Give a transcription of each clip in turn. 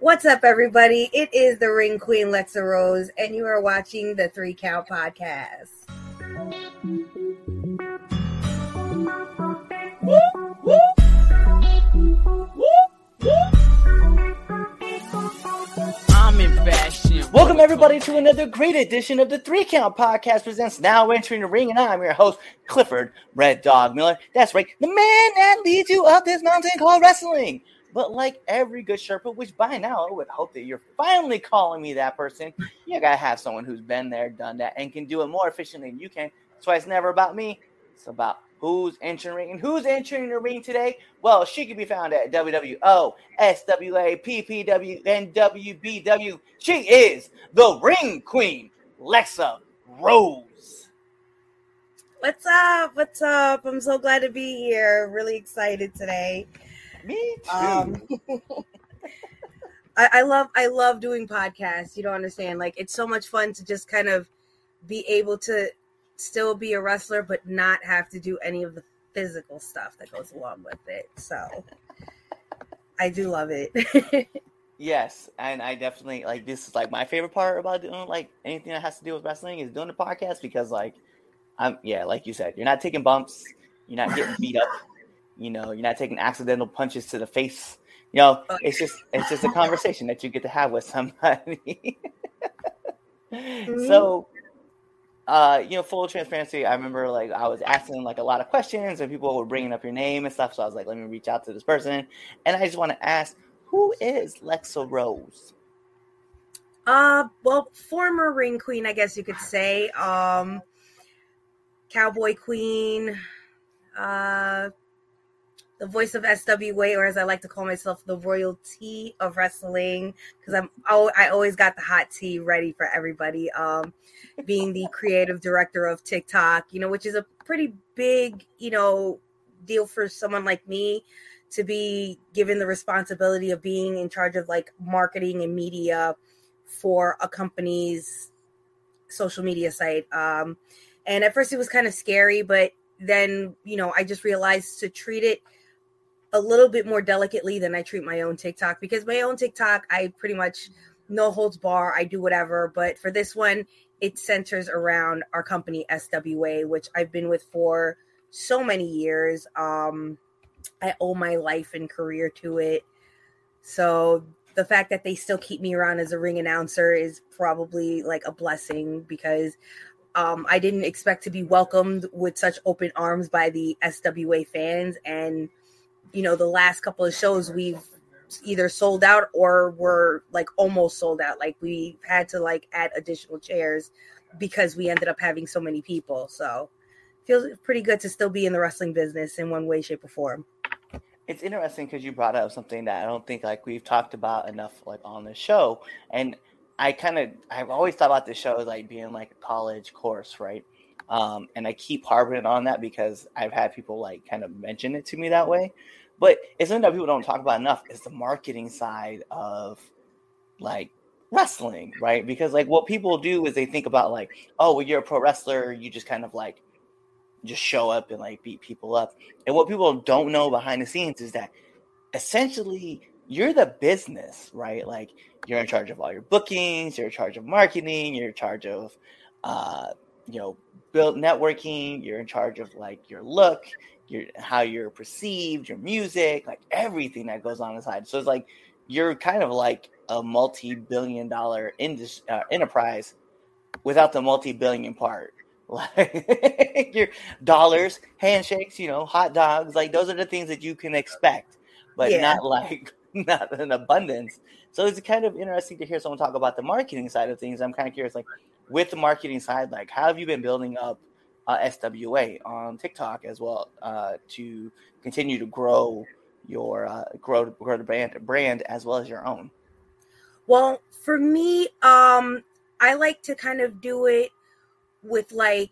What's up, everybody? It is the Ring Queen Lexa Rose, and you are watching the Three Count Podcast. I'm in fashion. Welcome everybody to another great edition of the Three Count Podcast presents Now Entering the Ring, and I'm your host, Clifford Red Dog Miller. That's right, the man that leads you up this mountain called wrestling. But like every good Sherpa, which by now I would hope that you're finally calling me that person, you gotta have someone who's been there, done that, and can do it more efficiently than you can. Why it's never about me. It's about who's entering and who's entering the ring today. Well, she can be found at WWO, SWA, PPW, and WBW. She is the Ring Queen, Lexa Rose. What's up? What's up? I'm so glad to be here. Really excited today. Me too. Um, I, I love I love doing podcasts. You don't understand. Like it's so much fun to just kind of be able to still be a wrestler, but not have to do any of the physical stuff that goes along with it. So I do love it. Yes, and I definitely like this is like my favorite part about doing like anything that has to do with wrestling is doing the podcast because like I'm yeah, like you said, you're not taking bumps, you're not getting beat up, you know, you're not taking accidental punches to the face. You know, it's just it's just a conversation that you get to have with somebody. So uh, you know, full transparency, I remember like I was asking like a lot of questions and people were bringing up your name and stuff. So I was like, let me reach out to this person. And I just want to ask, who is Lexa Rose? Uh, well, former ring queen, I guess you could say. Um, cowboy queen, uh, the voice of SWA, or as I like to call myself, the royalty of wrestling, because I'm I always got the hot tea ready for everybody. Um, being the creative director of TikTok, you know, which is a pretty big, you know, deal for someone like me to be given the responsibility of being in charge of like marketing and media for a company's social media site. Um, and at first it was kind of scary, but then, you know, I just realized to treat it a little bit more delicately than I treat my own TikTok because my own TikTok, I pretty much no holds bar. I do whatever. But for this one, it centers around our company SWA, which I've been with for so many years. Um, I owe my life and career to it. So the fact that they still keep me around as a ring announcer is probably like a blessing because um, I didn't expect to be welcomed with such open arms by the SWA fans. And, you know, the last couple of shows we've either sold out or were like almost sold out. Like we had to like add additional chairs because we ended up having so many people. So feels pretty good to still be in the wrestling business in one way, shape, or form. It's interesting because you brought up something that I don't think like we've talked about enough like on the show. And I kind of I've always thought about the show as like being like a college course, right? Um, and I keep harping on that because I've had people like kind of mention it to me that way. But it's something that people don't talk about enough is the marketing side of like wrestling, right? Because like what people do is they think about like, oh, well, you're a pro wrestler, you just kind of like just show up and like beat people up. And what people don't know behind the scenes is that essentially you're the business, right? Like you're in charge of all your bookings, you're in charge of marketing, you're in charge of uh, you know, build networking, you're in charge of like your look, your how you're perceived, your music, like everything that goes on inside. So it's like you're kind of like a multi-billion dollar indus- uh, enterprise without the multi-billion part. Like your dollars, handshakes, you know, hot dogs, like those are the things that you can expect, but Yeah. not like not in abundance. So it's kind of interesting to hear someone talk about the marketing side of things. I'm kind of curious, like with the marketing side, like how have you been building up uh, SWA on TikTok as well uh, to continue to grow your uh, grow grow the brand brand as well as your own. Well, for me, um, I like to kind of do it with like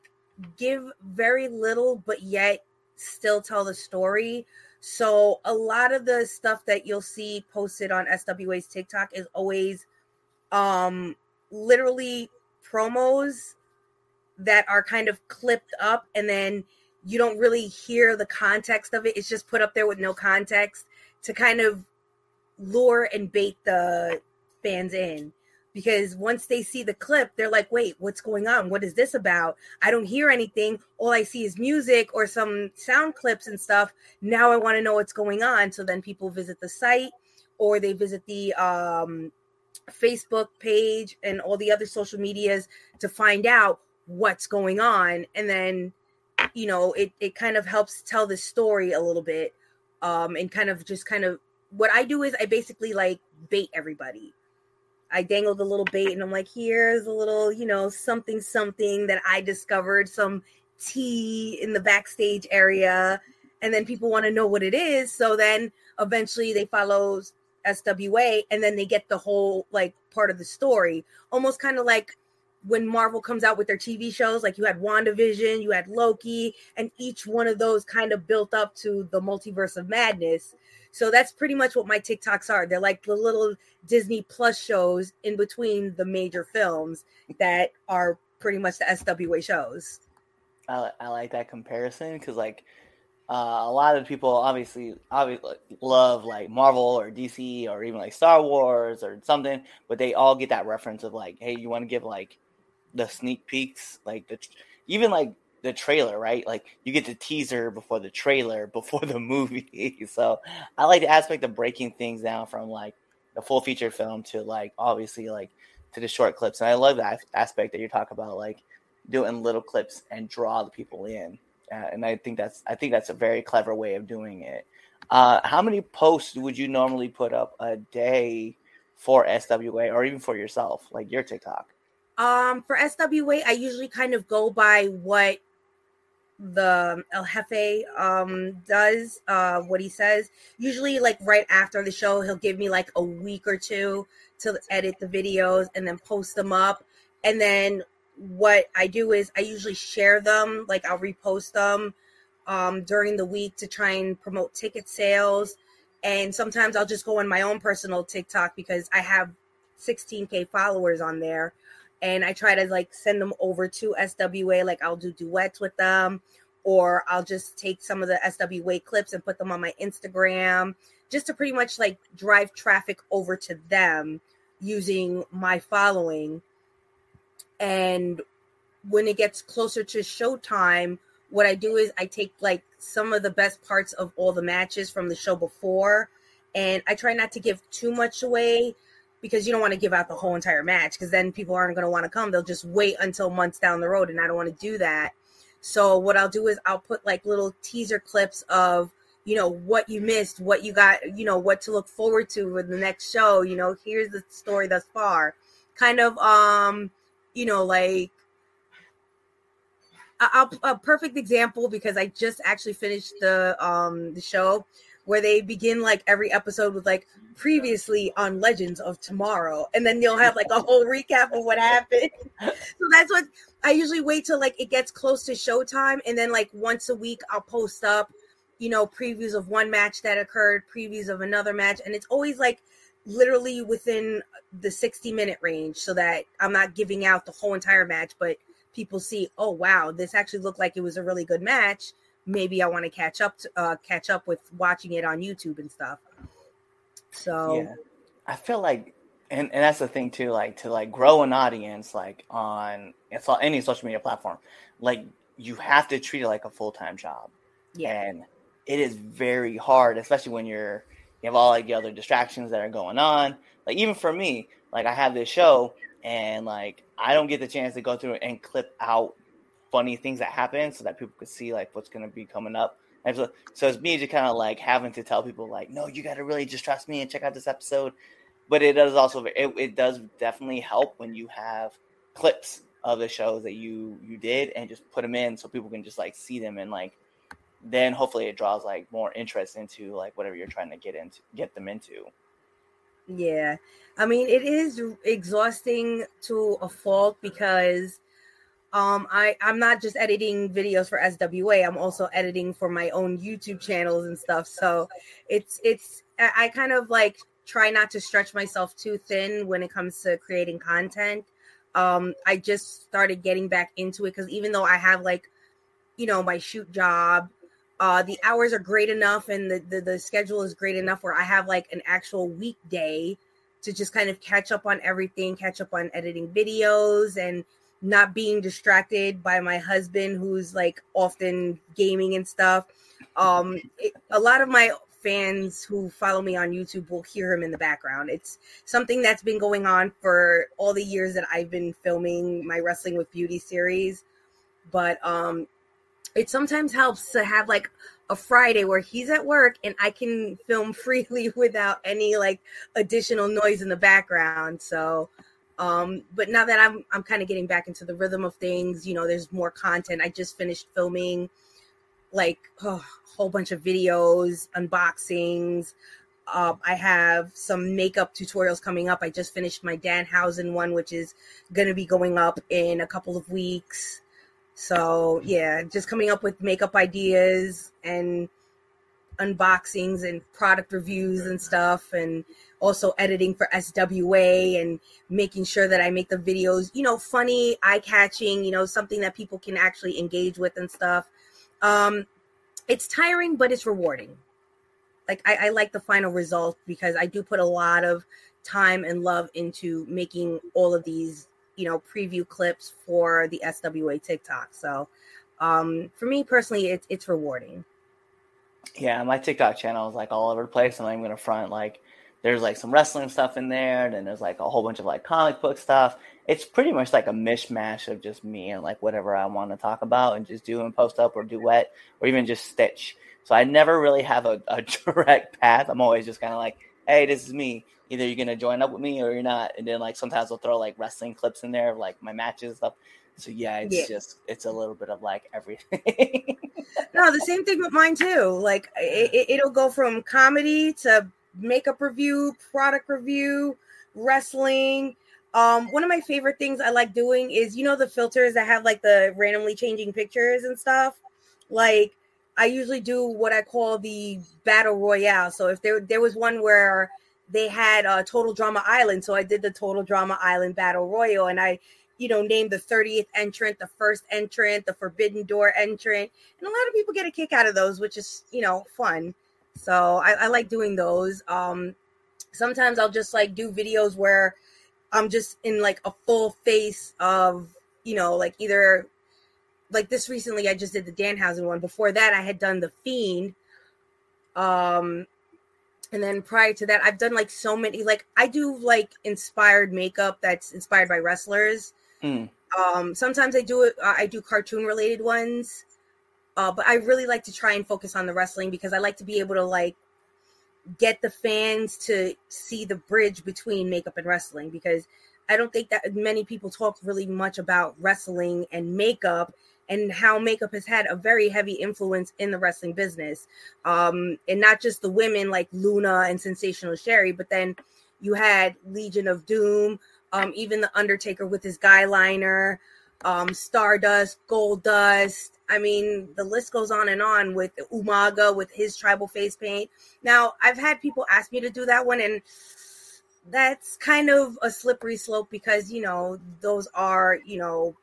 give very little, but yet still tell the story. So a lot of the stuff that you'll see posted on SWA's TikTok is always um literally promos that are kind of clipped up and then you don't really hear the context of it. It's just put up there with no context to kind of lure and bait the fans in because once they see the clip, they're like, wait, what's going on? What is this about? I don't hear anything. All I see is music or some sound clips and stuff. Now I want to know what's going on. So then people visit the site or they visit the um, Facebook page and all the other social medias to find out what's going on. And then, you know, it, it kind of helps tell the story a little bit um, and kind of just kind of what I do is I basically like bait everybody. I dangle the little bait and I'm like, here's a little, you know, something, something that I discovered, some tea in the backstage area. And then people want to know what it is. So then eventually they follow SWA and then they get the whole like part of the story. Almost kind of like when Marvel comes out with their TV shows, like you had WandaVision, you had Loki, and each one of those kind of built up to the multiverse of madness. So that's pretty much what my TikToks are. They're like the little Disney Plus shows in between the major films that are pretty much the SWA shows. I, I like that comparison because like uh, a lot of people obviously obviously love like Marvel or DC or even like Star Wars or something, but they all get that reference of like, hey, you want to give like the sneak peeks, like the even like the trailer, right? Like you get the teaser before the trailer, before the movie. so I like the aspect of breaking things down from like the full feature film to like obviously like to the short clips. And I love that aspect that you talk about, like doing little clips and draw the people in uh, and I think that's I think that's a very clever way of doing it. Uh, how many posts would you normally put up a day for SWA or even for yourself, like your TikTok? Um, for SWA, I usually kind of go by what the El Jefe um does, uh, what he says. Usually, like right after the show, he'll give me like a week or two to edit the videos and then post them up. And then what I do is I usually share them, like I'll repost them um, during the week to try and promote ticket sales. And sometimes I'll just go on my own personal TikTok because I have 16k followers on there. And I try to like send them over to SWA, like I'll do duets with them, or I'll just take some of the SWA clips and put them on my Instagram just to pretty much like drive traffic over to them using my following. And when it gets closer to showtime, what I do is I take like some of the best parts of all the matches from the show before, and I try not to give too much away because you don't want to give out the whole entire match because then people aren't going to want to come. They'll just wait until months down the road, and I don't want to do that. So what I'll do is I'll put like little teaser clips of you know what you missed, what you got, you know what to look forward to with the next show. You know, here's the story thus far. Kind of um you know, like a, a, perfect example because I just actually finished the um the show where they begin like every episode with like previously on Legends of Tomorrow, and then you'll have like a whole recap of what happened. so that's what I usually wait till like it gets close to showtime, and then like once a week I'll post up, you know, previews of one match that occurred, previews of another match, and it's always like literally within the 60 minute range so that I'm not giving out the whole entire match, but people see, oh wow, this actually looked like it was a really good match. Maybe I want to catch up to, uh, catch up with watching it on YouTube and stuff. So yeah. I feel like and, and that's the thing too, like to like grow an audience like on it's all any social media platform, like you have to treat it like a full time job. Yeah. And it is very hard, especially when you're you have all like the other distractions that are going on. Like even for me, like I have this show and like I don't get the chance to go through and clip out funny things that happen so that people could see like what's gonna be coming up. And so, so it's me just kind of like having to tell people like, no, you got to really just trust me and check out this episode. But it does also it, it does definitely help when you have clips of the shows that you you did and just put them in so people can just like see them and like then hopefully it draws like more interest into like whatever you're trying to get into get them into yeah i mean it is exhausting to a fault because um i i'm not just editing videos for swa i'm also editing for my own youtube channels and stuff. So it's it's i kind of like try not to stretch myself too thin when it comes to creating content. Um i just started getting back into it because even though i have like you know my shoot job uh, the hours are great enough and the, the, the schedule is great enough where I have like an actual weekday to just kind of catch up on everything, catch up on editing videos and not being distracted by my husband who's like often gaming and stuff. Um, it, a lot of my fans who follow me on YouTube will hear him in the background. It's something that's been going on for all the years that I've been filming my Wrestling with Beauty series. But um, it sometimes helps to have like a Friday where he's at work and I can film freely without any like additional noise in the background. So um but now that I'm I'm kind of getting back into the rhythm of things, you know, there's more content. I just finished filming like oh, a whole bunch of videos, unboxings. Uh, I have some makeup tutorials coming up. I just finished my Danhausen one, which is going to be going up in a couple of weeks. So yeah, just coming up with makeup ideas and unboxings and product reviews and stuff and also editing for SWA and making sure that I make the videos, you know, funny, eye-catching, you know, something that people can actually engage with and stuff. Um it's tiring, but it's rewarding. Like I, I like the final result because I do put a lot of time and love into making all of these you know preview clips for the SWA TikTok. So um, for me personally, it's rewarding. Yeah, my TikTok channel is like all over the place, and I'm gonna front like there's like some wrestling stuff in there, and then there's like a whole bunch of like comic book stuff. It's pretty much like a mishmash of just me and like whatever I want to talk about and just do and post up or duet or even just stitch. So I never really have a, a direct path. I'm always just kind of like, hey, this is me either you're gonna join up with me or you're not. And then like sometimes I'll throw like wrestling clips in there of like my matches and stuff. So yeah, it's yeah. just it's a little bit of like everything. no, the same thing with mine too. Like it, it'll go from comedy to makeup review, product review, wrestling. Um, one of my favorite things I like doing is you know the filters that have like the randomly changing pictures and stuff. Like I usually do what I call the battle royale. So if there there was one where they had uh, Total Drama Island. So I did the Total Drama Island Battle Royal and I, you know, named the 30th entrant, the first entrant, the Forbidden Door entrant. And a lot of people get a kick out of those, which is, you know, fun. So I, I like doing those. Um, sometimes I'll just like do videos where I'm just in like a full face of, you know, like either like this recently I just did the Danhausen one. Before that I had done the Fiend. Um and then prior to that i've done like so many like i do like inspired makeup that's inspired by wrestlers mm. um sometimes i do it uh, i do cartoon related ones uh but i really like to try and focus on the wrestling because i like to be able to like get the fans to see the bridge between makeup and wrestling because i don't think that many people talk really much about wrestling and makeup and how makeup has had a very heavy influence in the wrestling business. Um, and not just the women like Luna and Sensational Sherri, but then you had Legion of Doom, um, even the Undertaker with his guy liner, um, Stardust, Goldust. I mean, the list goes on and on with Umaga with his tribal face paint. Now, I've had people ask me to do that one, and that's kind of a slippery slope because you know those are you know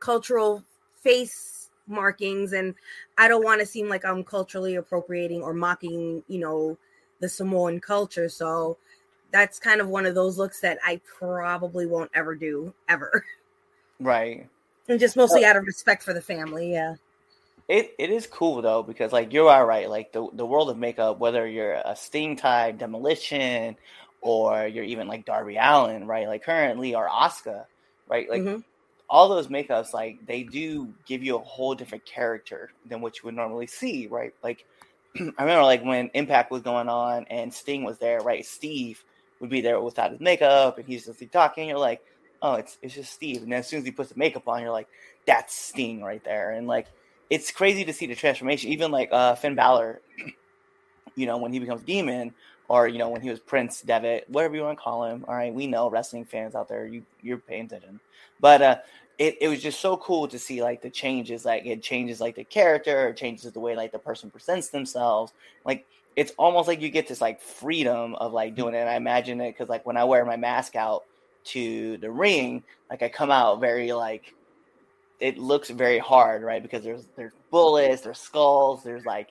cultural face markings and I don't want to seem like I'm culturally appropriating or mocking, you know, the Samoan culture. So that's kind of one of those looks that I probably won't ever do ever. Right. And just mostly out of respect for the family, yeah. It it is cool though because like you are right, like the the world of makeup, whether you're a Sting type demolition or you're even like Darby Allin, right? Like currently or Asuka, right? Like mm-hmm all those makeups like they do give you a whole different character than what you would normally see, right? Like I remember like when Impact was going on and Sting was there, right? Steve would be there without his makeup and he's just like, talking. You're like, oh, it's it's just Steve. And then as soon as he puts the makeup on, you're like, that's Sting right there. And like it's crazy to see the transformation. Even like uh Finn Balor, you know, when he becomes Demon, or you know when he was Prince Devitt, whatever you want to call him. All right, we know wrestling fans out there, you you're paying attention. But uh, it, it was just so cool to see like the changes like it changes like the character it changes the way like the person presents themselves like it's almost like you get this like freedom of like doing it and i imagine it because like when i wear my mask out to the ring like i come out very like it looks very hard, right? Because there's there's bullets, there's skulls, there's like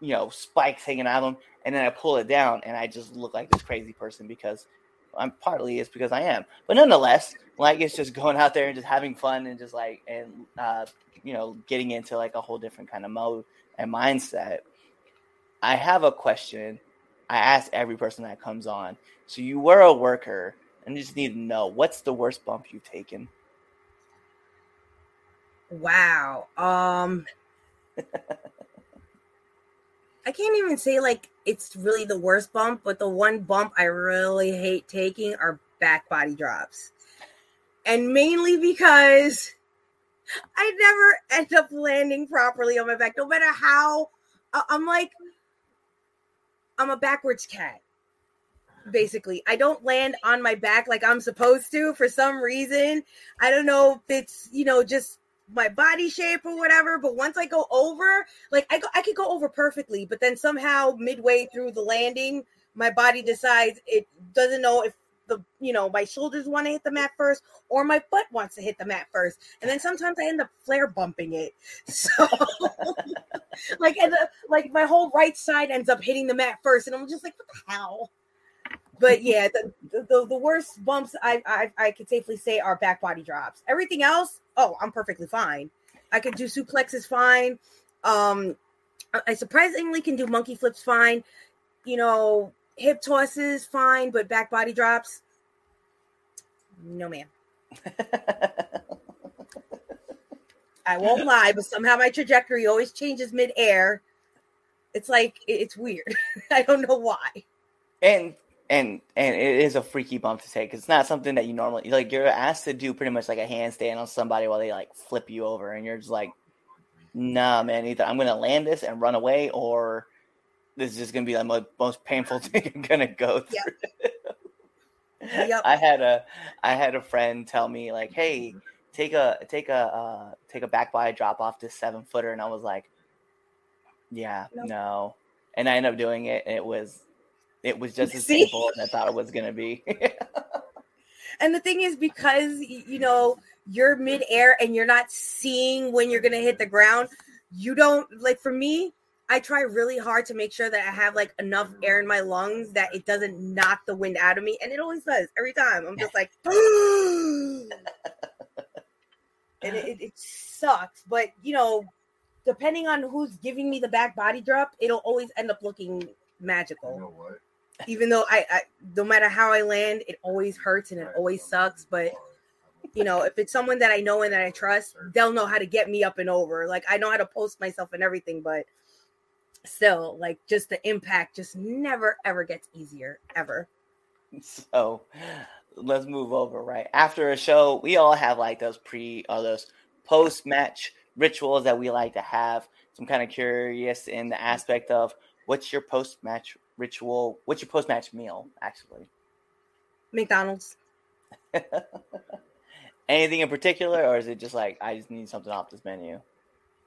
you know spikes hanging out of them, and then I pull it down, and I just look like this crazy person because I'm partly it's because I am, but nonetheless, like it's just going out there and just having fun and just like and uh, you know getting into like a whole different kind of mode and mindset. I have a question. I ask every person that comes on. So you were a worker, and just need to know what's the worst bump you've taken. Wow. Um I can't even say like it's really the worst bump, but the one bump I really hate taking are back body drops. And mainly because I never end up landing properly on my back, no matter how I'm like, I'm a backwards cat. Basically, I don't land on my back like I'm supposed to for some reason. I don't know if it's, you know, just my body shape or whatever. But once I go over, like I go, I could go over perfectly, but then somehow midway through the landing, my body decides it doesn't know if the you know my shoulders want to hit the mat first or my butt wants to hit the mat first and then sometimes i end up flare bumping it so like and the, like my whole right side ends up hitting the mat first and i'm just like what the hell but yeah the, the, the worst bumps I, I i could safely say are back body drops everything else oh, I'm perfectly fine. I can do suplexes fine. Um, I surprisingly can do monkey flips fine. You know, hip tosses fine, but back body drops, no, ma'am. I won't lie, but somehow my trajectory always changes mid-air. It's like it's weird. I don't know why. And and and it is a freaky bump to take. because It's not something that you normally like. You're asked to do pretty much like a handstand on somebody while they like flip you over, and you're just like, "Nah, man. Either I'm gonna land this and run away, or this is just gonna be the like most painful thing I'm gonna go through." Yep. yep. I had a I had a friend tell me like, "Hey, take a take a uh, take a back body drop off this seven footer," and I was like, "Yeah, nope. no." And I ended up doing it, and it was it was just as See? simple as I thought it was going to be. and the thing is, because you know you're midair and you're not seeing when you're going to hit the ground, you don't like. For me, I try really hard to make sure that I have like enough air in my lungs that it doesn't knock the wind out of me, and it always does every time. I'm just like, and it, it, it sucks, but you know, depending on who's giving me the back body drop, it'll always end up looking magical. You know even though I, I no matter how I land, it always hurts and it always sucks. But you know, if it's someone that I know and that I trust, they'll know how to get me up and over. Like I know how to post myself and everything, but still, like just the impact just never ever gets easier ever. So let's move over, right? After a show, we all have like those pre or those post match rituals that we like to have. So I'm kind of curious in the aspect of what's your post match ritual? What's your post match meal, actually? McDonald's. Anything in particular, or is it just like I just need something off this menu?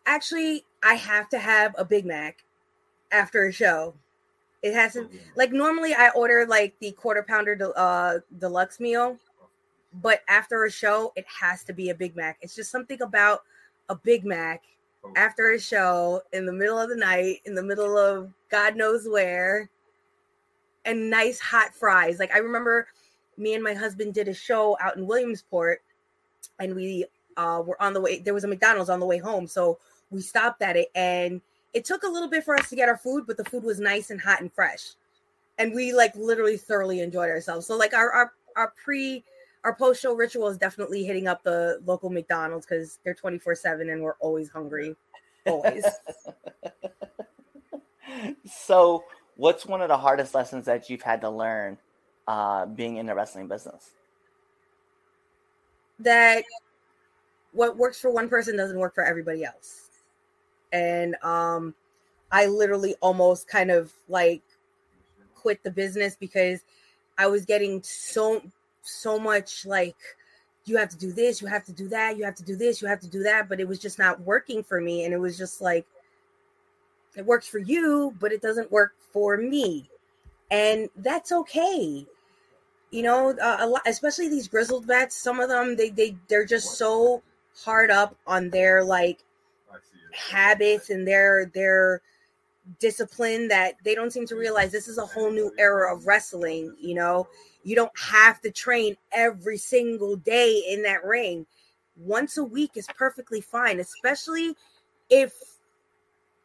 Actually, I have to have a Big Mac after a show. It hasn't like normally I order like the quarter pounder uh deluxe meal, but after a show it has to be a Big Mac. It's just something about a Big Mac after a show in the middle of the night, in the middle of God knows where, and nice hot fries. Like I remember me and my husband did a show out in Williamsport and we uh, were on the way. There was a McDonald's on the way home. So we stopped at it and it took a little bit for us to get our food, but the food was nice and hot and fresh. And we like literally thoroughly enjoyed ourselves. So like our our, our pre our post show ritual is definitely hitting up the local McDonald's because they're 24 7 and we're always hungry. Always. so what's one of the hardest lessons that you've had to learn uh, being in the wrestling business? That what works for one person doesn't work for everybody else. And um, I literally almost kind of like quit the business because I was getting so so much like you have to do this, you have to do that, you have to do this, you have to do that, but it was just not working for me and it was just like it works for you, but it doesn't work for me. And that's okay. You know, uh, a lot, especially these grizzled vets, some of them they they they're just so hard up on their like habits and their their discipline that they don't seem to realize this is a whole new era of wrestling you know you don't have to train every single day in that ring once a week is perfectly fine especially if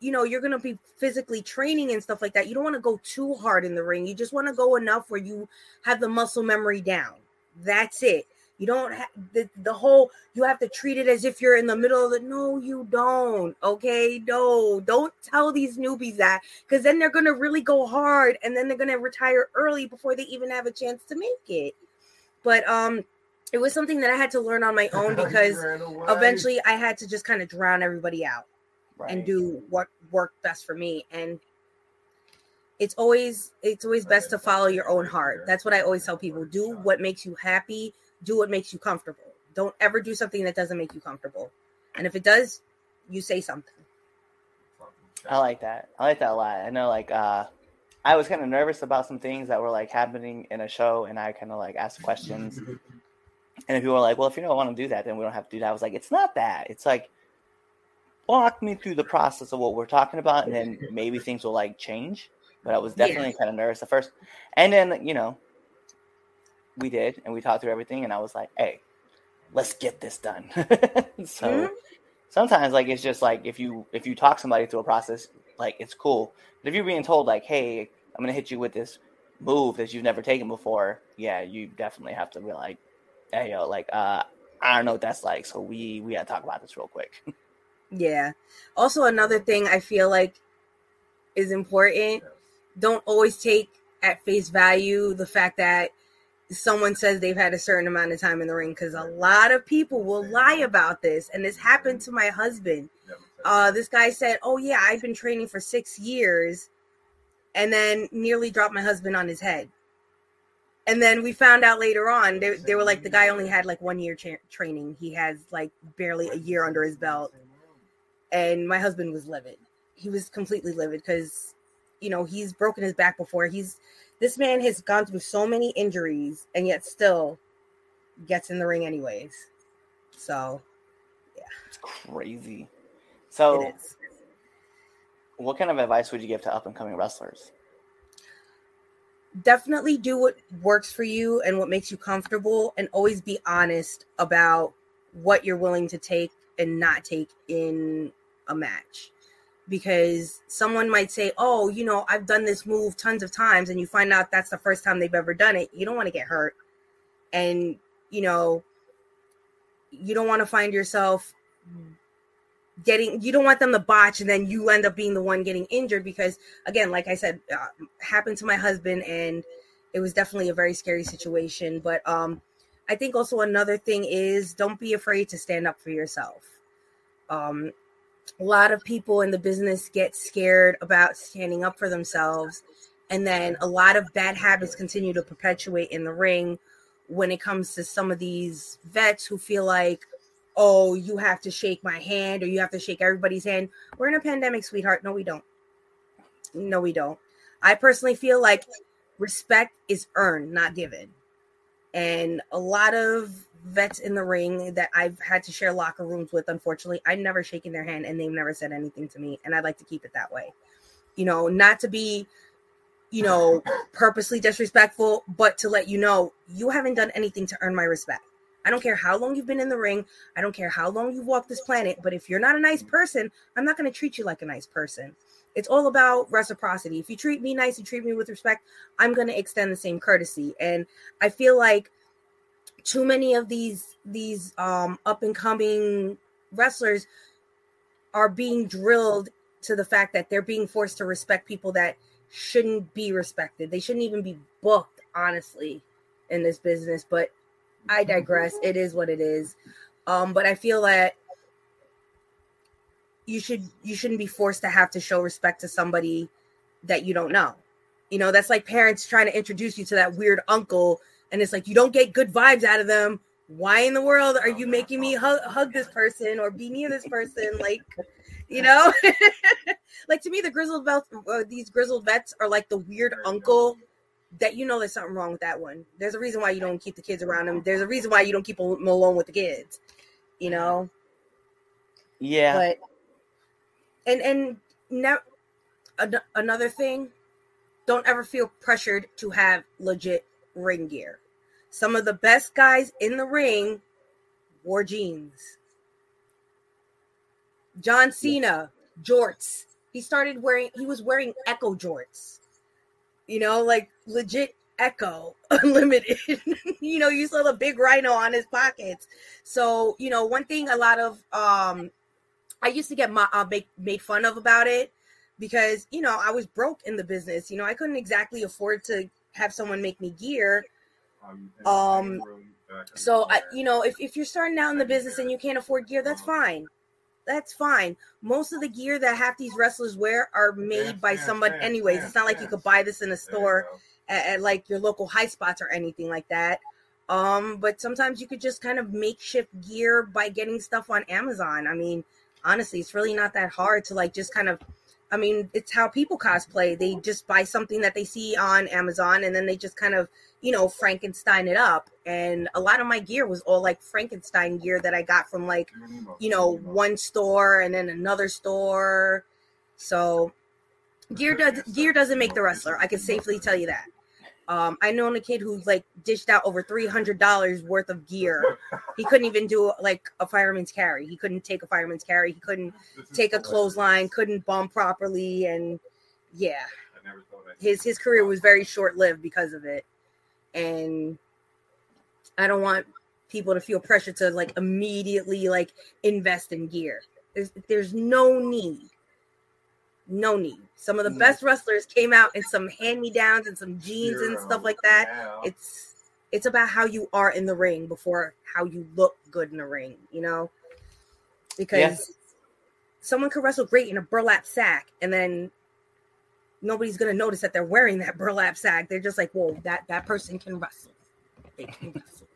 you know you're going to be physically training and stuff like that you don't want to go too hard in the ring you just want to go enough where you have the muscle memory down that's it you don't have the, the whole, you have to treat it as if you're in the middle of the, no, you don't. Okay. No, don't tell these newbies that because then they're going to really go hard and then they're going to retire early before they even have a chance to make it. But, um, it was something that I had to learn on my own because eventually I had to just kind of drown everybody out right. and do what worked best for me. And it's always it's always best to follow your own heart. That's what I always tell people. Do what makes you happy do what makes you comfortable. Don't ever do something that doesn't make you comfortable. And if it does, you say something. I like that. I like that a lot. I know, like, uh, I was kind of nervous about some things that were like happening in a show, and I kind of like asked questions. and if people were like, "Well, if you don't want to do that, then we don't have to do that," I was like, "It's not that. It's like walk me through the process of what we're talking about, and then maybe things will like change." But I was definitely yeah. kind of nervous at first, and then you know, we did, and we talked through everything, and I was like, "Hey, let's get this done." so mm-hmm. sometimes, like, it's just like if you if you talk somebody through a process, like it's cool. But if you're being told, like, "Hey, I'm gonna hit you with this move that you've never taken before," yeah, you definitely have to be like, "Hey, yo, like, uh, I don't know what that's like." So we we gotta talk about this real quick. yeah. Also, another thing I feel like is important. Don't always take at face value the fact that someone says they've had a certain amount of time in the ring because a lot of people will lie about this and this happened to my husband. Uh, this guy said oh yeah i've been training for six years and then nearly dropped my husband on his head. And then we found out later on they, they were like the guy only had like one year cha- training. He has like barely a year under his belt and my husband was livid he was completely livid because you know he's broken his back before he's this man has gone through so many injuries and yet still gets in the ring anyways. So, yeah. It's crazy. So, what kind of advice would you give to up and coming wrestlers? Definitely do what works for you and what makes you comfortable, and always be honest about what you're willing to take and not take in a match because someone might say, "Oh, you know, I've done this move tons of times," and you find out that's the first time they've ever done it. You don't want to get hurt, and you know, you don't want to find yourself getting. You don't want them to botch, and then you end up being the one getting injured because, again, like I said, uh, happened to my husband, and it was definitely a very scary situation. But um, I think also another thing is don't be afraid to stand up for yourself. Um, a lot of people in the business get scared about standing up for themselves and then a lot of bad habits continue to perpetuate in the ring when it comes to some of these vets who feel like oh you have to shake my hand or you have to shake everybody's hand. We're in a pandemic sweetheart. No we don't. No we don't. I personally feel like respect is earned not given. And a lot of vets in the ring that I've had to share locker rooms with, unfortunately, I've never shaken their hand and they've never said anything to me. And I'd like to keep it that way. You know, not to be, you know, purposely disrespectful, but to let you know you haven't done anything to earn my respect. I don't care how long you've been in the ring. I don't care how long you've walked this planet. But if you're not a nice person, I'm not going to treat you like a nice person. It's all about reciprocity. If you treat me nice, you treat me with respect, I'm going to extend the same courtesy. And I feel like too many of these these um up and coming wrestlers are being drilled to the fact that they're being forced to respect people that shouldn't be respected. They shouldn't even be booked, honestly, in this business. But I digress. It is what it is. Um, but I feel that you should you shouldn't be forced to have to show respect to somebody that you don't know. You know, that's like parents trying to introduce you to that weird uncle and it's like you don't get good vibes out of them. Why in the world are you making me hug, hug this person or be near this person? Like you know? Like to me the grizzled vets uh, these grizzled vets are like the weird uncle that you know there's something wrong with that one. There's a reason why you don't keep the kids around them. There's a reason why you don't keep them alone with the kids you know? Yeah. But and and now an- another thing, don't ever feel pressured to have legit ring gear. Some of the best guys in the ring wore jeans. John Cena, jorts. He started wearing he was wearing Ecko jorts. You know, like legit Ecko Unlimited. you know, you saw the big rhino on his pockets. So, you know, one thing a lot of um I used to get my uh, make, made fun of about it because, you know, I was broke in the business. You know, I couldn't exactly afford to have someone make me gear. Um so I, you know, if, if you're starting out in the business and you can't afford gear, that's fine. That's fine. Most of the gear that half these wrestlers wear are made by someone anyways. It's not like you could buy this in a store at, at like your local Highspots or anything like that. Um, but sometimes you could just kind of makeshift gear by getting stuff on Amazon. I mean, honestly, it's really not that hard to like just kind of I mean, it's how people cosplay. They just buy something that they see on Amazon and then they just kind of, you know, Frankenstein it up. And a lot of my gear was all like Frankenstein gear that I got from like, you know, one store and then another store. So gear does gear doesn't make the wrestler. I can safely tell you that. Um, I known a kid who like dished out over three hundred dollars worth of gear. He couldn't even do like a fireman's carry. He couldn't take a fireman's carry. He couldn't take a clothesline. Couldn't bump properly, and yeah, his his career was very short lived because of it. And I don't want people to feel pressure to like immediately like invest in gear. There's there's no need no need. Some of the mm. best wrestlers came out in some hand me downs and some jeans and stuff like that. It's it's about how you are in the ring before how you look good in the ring, you know? Because someone could wrestle great in a burlap sack and then nobody's gonna notice that they're wearing that burlap sack. They're just like, whoa, that that person can wrestle. They can wrestle.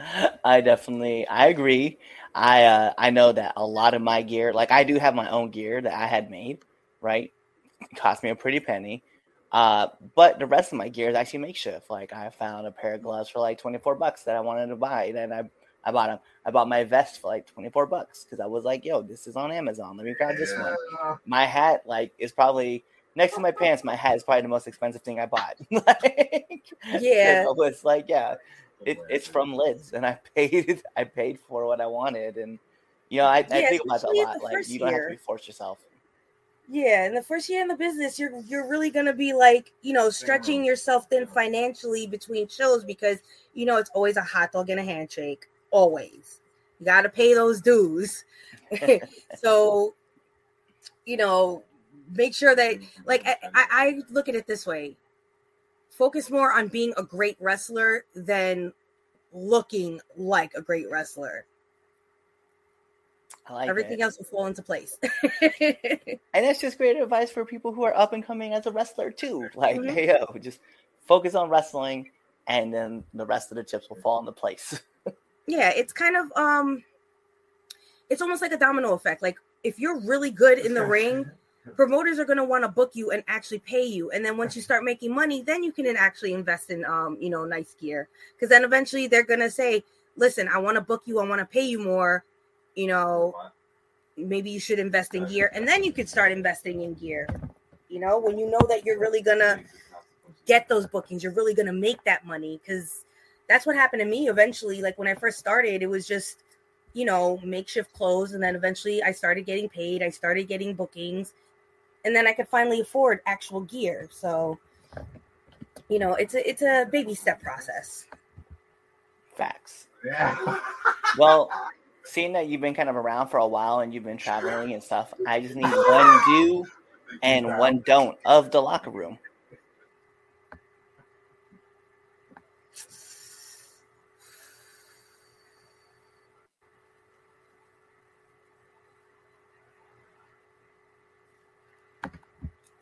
I definitely I agree. I uh, I know that a lot of my gear, like I do have my own gear that I had made, right? It cost me a pretty penny. Uh, but the rest of my gear is actually makeshift. Like I found a pair of gloves for like twenty four bucks that I wanted to buy, and I I bought them. I bought my vest for like twenty four bucks because I was like, yo, this is on Amazon. Let me grab this one. My hat, like, is probably next to my pants. My hat is probably the most expensive thing I bought. like, Yeah. it was like, yeah, it, it's from lids and i paid i paid for what i wanted and you know i, I think about that a lot like you don't have to force yourself Yeah, in the first year in the business, you're you're really gonna be like, you know, stretching mm-hmm. yourself thin financially between shows because you know it's always a hot dog and a handshake. Always. You gotta pay those dues. so, you know, make sure that like I, I I look at it this way. Focus more on being a great wrestler than looking like a great wrestler. i like Everything it. else will fall into place. and that's just great advice for people who are up and coming as a wrestler too like Mhm. hey yo just focus on wrestling and then the rest of the chips will fall into place yeah it's kind of um it's almost like a domino effect like if you're really good in the ring promoters are going to want to book you and actually pay you. And then once you start making money then you can actually invest in um you know nice gear. Because then eventually they're going to say listen i want to book you i want to pay you more you know. Maybe you should invest in gear and then you could start investing in gear you know when you know that you're really going to get those bookings you're really going to make that money. Because that's what happened to me eventually like when i first started it was just you know makeshift clothes and then eventually i started getting paid i started getting bookings and then i could finally afford actual gear. So you know it's a it's a baby step process. Facts. Yeah. well seeing that you've been kind of around for a while and you've been traveling and stuff i just need one do and one don't of the locker room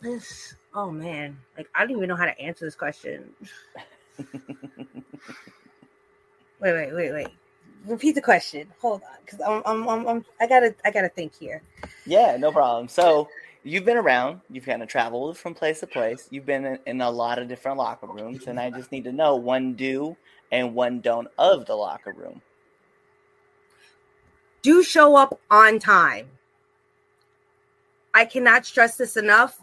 this oh man. Like i don't even know how to answer this question. Wait wait wait wait. Repeat the question. Hold on because I'm, I'm, I'm, I'm i gotta i gotta think here. Yeah, no problem. So you've been around, you've kind of traveled from place to place, you've been in, in a lot of different locker rooms, and I just need to know one do and one don't of the locker room. do show up on time. I cannot stress this enough.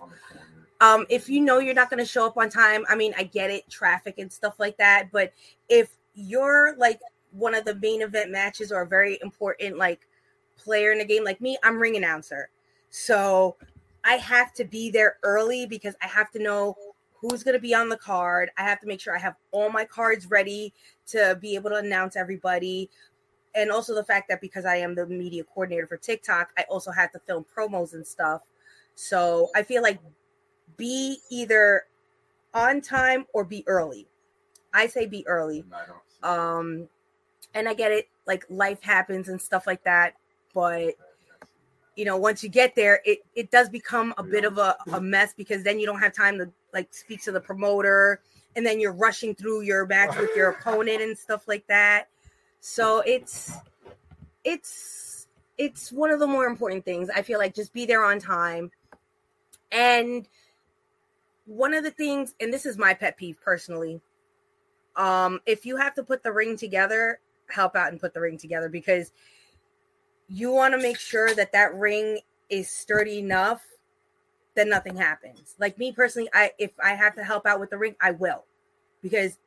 Um, if you know you're not going to show up on time, I mean, I get it, traffic and stuff like that. But if you're like one of the main event matches or a very important like player in a game, like me, I'm ring announcer. So I have to be there early because I have to know who's going to be on the card. I have to make sure I have all my cards ready to be able to announce everybody. And also the fact that because I am the media coordinator for TikTok, I also have to film promos and stuff. So I feel like be either on time or be early. I say be early. Um and I get it like life happens and stuff like that, but you know, once you get there, it it does become a bit of a, a mess because then you don't have time to like speak to the promoter and then you're rushing through your match with your opponent and stuff like that. So it's it's it's one of the more important things. I feel like just be there on time. And one of the things, and this is my pet peeve personally, um, if you have to put the ring together, help out and put the ring together because you want to make sure that that ring is sturdy enough that nothing happens. Like me personally, I if I have to help out with the ring, I will. Because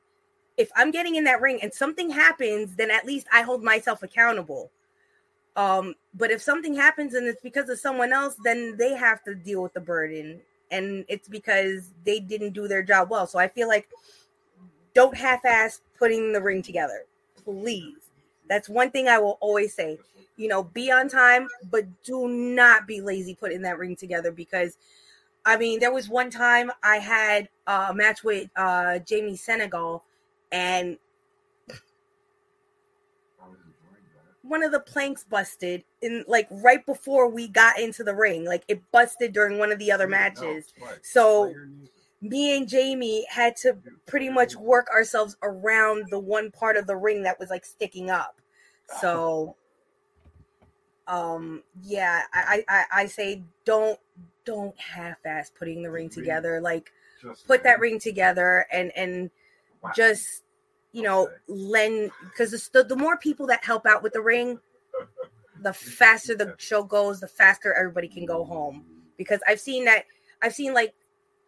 if I'm getting in that ring and something happens, then at least I hold myself accountable. Um, but if something happens and it's because of someone else, then they have to deal with the burden. And it's because they didn't do their job well. So I feel like don't half ass putting the ring together. Please. That's one thing I will always say. You know, be on time, but do not be lazy putting that ring together because I mean, there was one time I had a match with uh Jamie Senegal and one of the planks busted in like right before we got into the ring. Like it busted during one of the other matches. So me and Jamie had to pretty much work ourselves around the one part of the ring that was like sticking up. So um yeah, I I, I say don't don't half ass putting the ring together. Like put that ring together and and just you know lend because the, the more people that help out with the ring the faster the show goes the faster everybody can go home. Because i've seen that i've seen like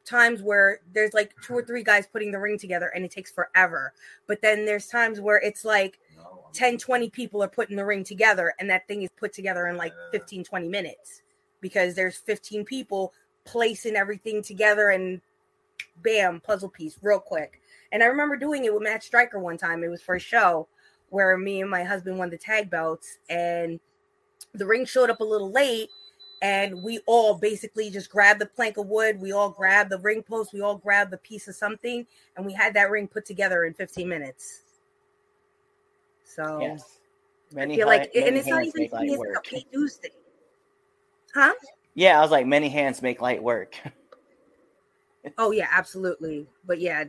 times where there's like two or three guys putting the ring together and it takes forever. But then there's times where it's like 10 20 people are putting the ring together and that thing is put together in like 15 20 minutes. Because there's 15 people placing everything together and bam puzzle piece real quick and I remember doing it with Matt Striker one time. It was for a show where me and my husband won the tag belts, and the ring showed up a little late. And we all basically just grabbed the plank of wood. We all grabbed the ring post. We all grabbed the piece of something, and we had that ring put together in 15 minutes. So, yes. many I feel like, and it's not even it's a pay dues thing. Huh? Yeah, I was like, many hands make light work. oh yeah, absolutely. But yeah,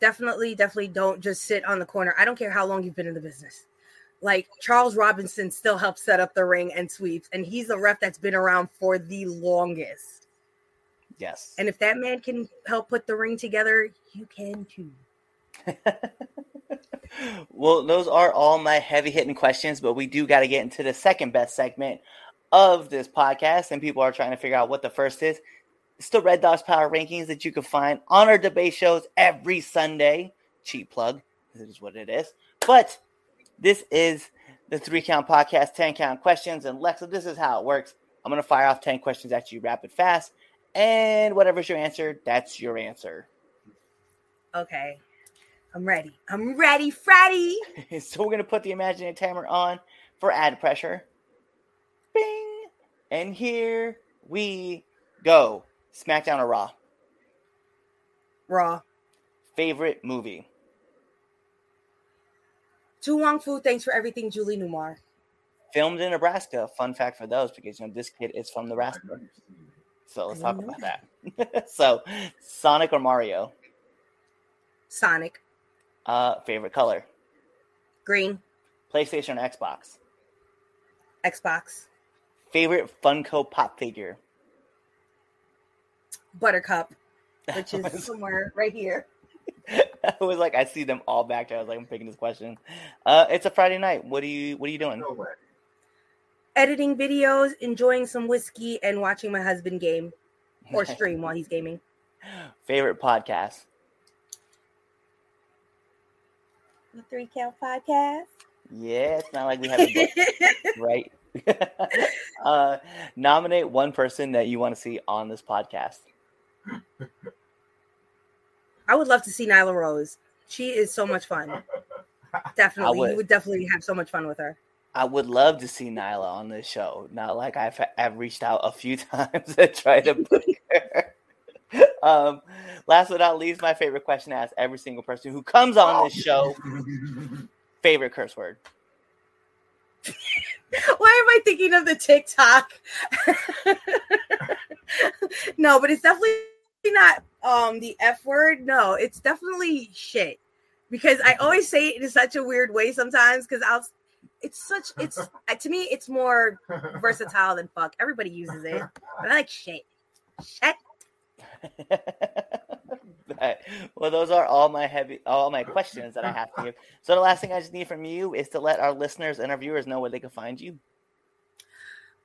definitely, definitely don't just sit on the corner. I don't care how long you've been in the business. Like Charles Robinson still helps set up the ring and sweeps, and he's the ref that's been around for the longest. Yes. And if that man can help put the ring together, you can too. well, those are all my heavy hitting questions, but we do got to get into the second best segment of this podcast, and people are trying to figure out what the first is. It's the Red Dogs Power Rankings that you can find on our debate shows every Sunday. Cheap plug. This is what it is. But this is the three count podcast, 10 count questions. And Lexa, this is how it works. I'm going to fire off 10 questions at you rapid fast. And whatever's your answer, that's your answer. Okay. I'm ready. I'm ready, Freddy. so we're going to put the imaginary timer on for ad pressure. Bing. And here we go. SmackDown or Raw? Raw. Favorite movie? To Wong Foo, thanks for everything, Julie Newmar. Filmed in Nebraska. Fun fact for those because you know this kid is from Nebraska. So let's talk about that. so, Sonic or Mario? Sonic. Uh, favorite color? Green. PlayStation or Xbox? Xbox. Favorite Funko Pop figure? Buttercup, which is somewhere right here. I was like, I see them all back there. I was like, I'm picking this question. Uh, it's a Friday night. What are you What are you doing? editing videos, enjoying some whiskey, and watching my husband game or stream while he's gaming. Favorite podcast? The Three Count Podcast. Yeah, it's not like we have a book, right? uh, nominate one person that you want to see on this podcast. I would love to see Nyla Rose. She is so much fun. Definitely, would. you would definitely have so much fun with her. I would love to see Nyla on this show. Not like I've I've reached out a few times to try to book her. um, last but not least, my favorite question to ask every single person who comes on this show: favorite curse word. Why am I thinking of the TikTok? no, but it's definitely not um the F word. No, it's definitely shit. Because I always say it in such a weird way sometimes because I'll it's such it's to me it's more versatile than fuck. Everybody uses it. But I like shit. Shit. well, those are all my heavy, all my questions that I have for you. So the last thing I just need from you is to let our listeners and our viewers know where they can find you.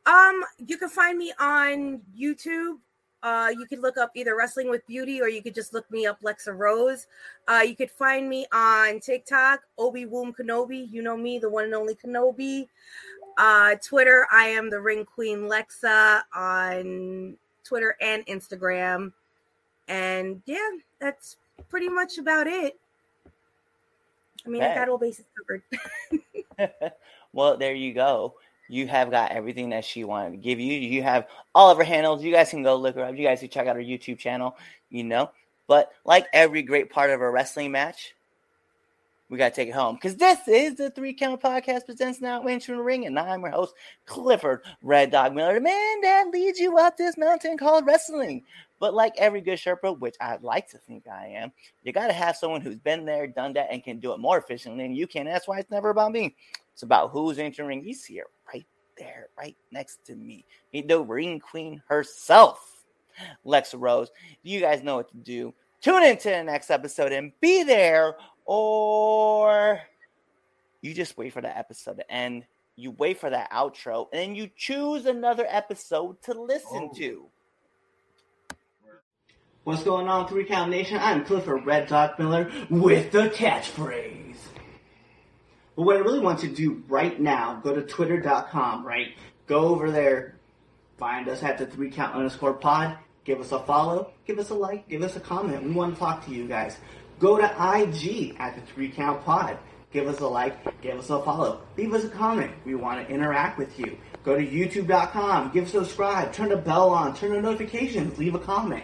Um, you can find me on YouTube. Uh, you could look up either Wrestling with Beauty or you could just look me up Lexa Rose. Uh, you could find me on TikTok, Obi Woom Kenobi. You know me, the one and only Kenobi. Uh, Twitter, I am the Ring Queen Lexa on Twitter and Instagram. And yeah, that's pretty much about it. I mean, okay. I got all bases covered. well, there you go. You have got everything that she wanted to give you. You have all of her handles. You guys can go look her up. You guys can check out her YouTube channel, you know. But like every great part of a wrestling match, we got to take it home because this is the Three Count Podcast presents Now Entering the Ring, and I'm your host, Clifford Red Dog Miller, the man that leads you up this mountain called wrestling. But like every good Sherpa, which I'd like to think I am, you got to have someone who's been there, done that, and can do it more efficiently than you can. That's why it's never about me. It's about who's entering. He's here, there, right next to me. The ring queen herself, Lexa Rose. You guys know what to do. Tune into the next episode and be there or you just wait for the episode to end. You wait for that outro, and then you choose another episode to listen oh. to. What's going on, Three Count Nation? I'm Clifford Red Dog Miller with the catchphrase. But what I really want you to do right now, go to twitter.com, right? Go over there, find us at the three count underscore pod, give us a follow, give us a like, give us a comment. We want to talk to you guys. Go to IG at the Three Count Pod. Give us a like, give us a follow, leave us a comment. We want to interact with you. Go to youtube.com, give subscribe, turn the bell on, turn the notifications, leave a comment.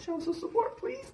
show us some support, please.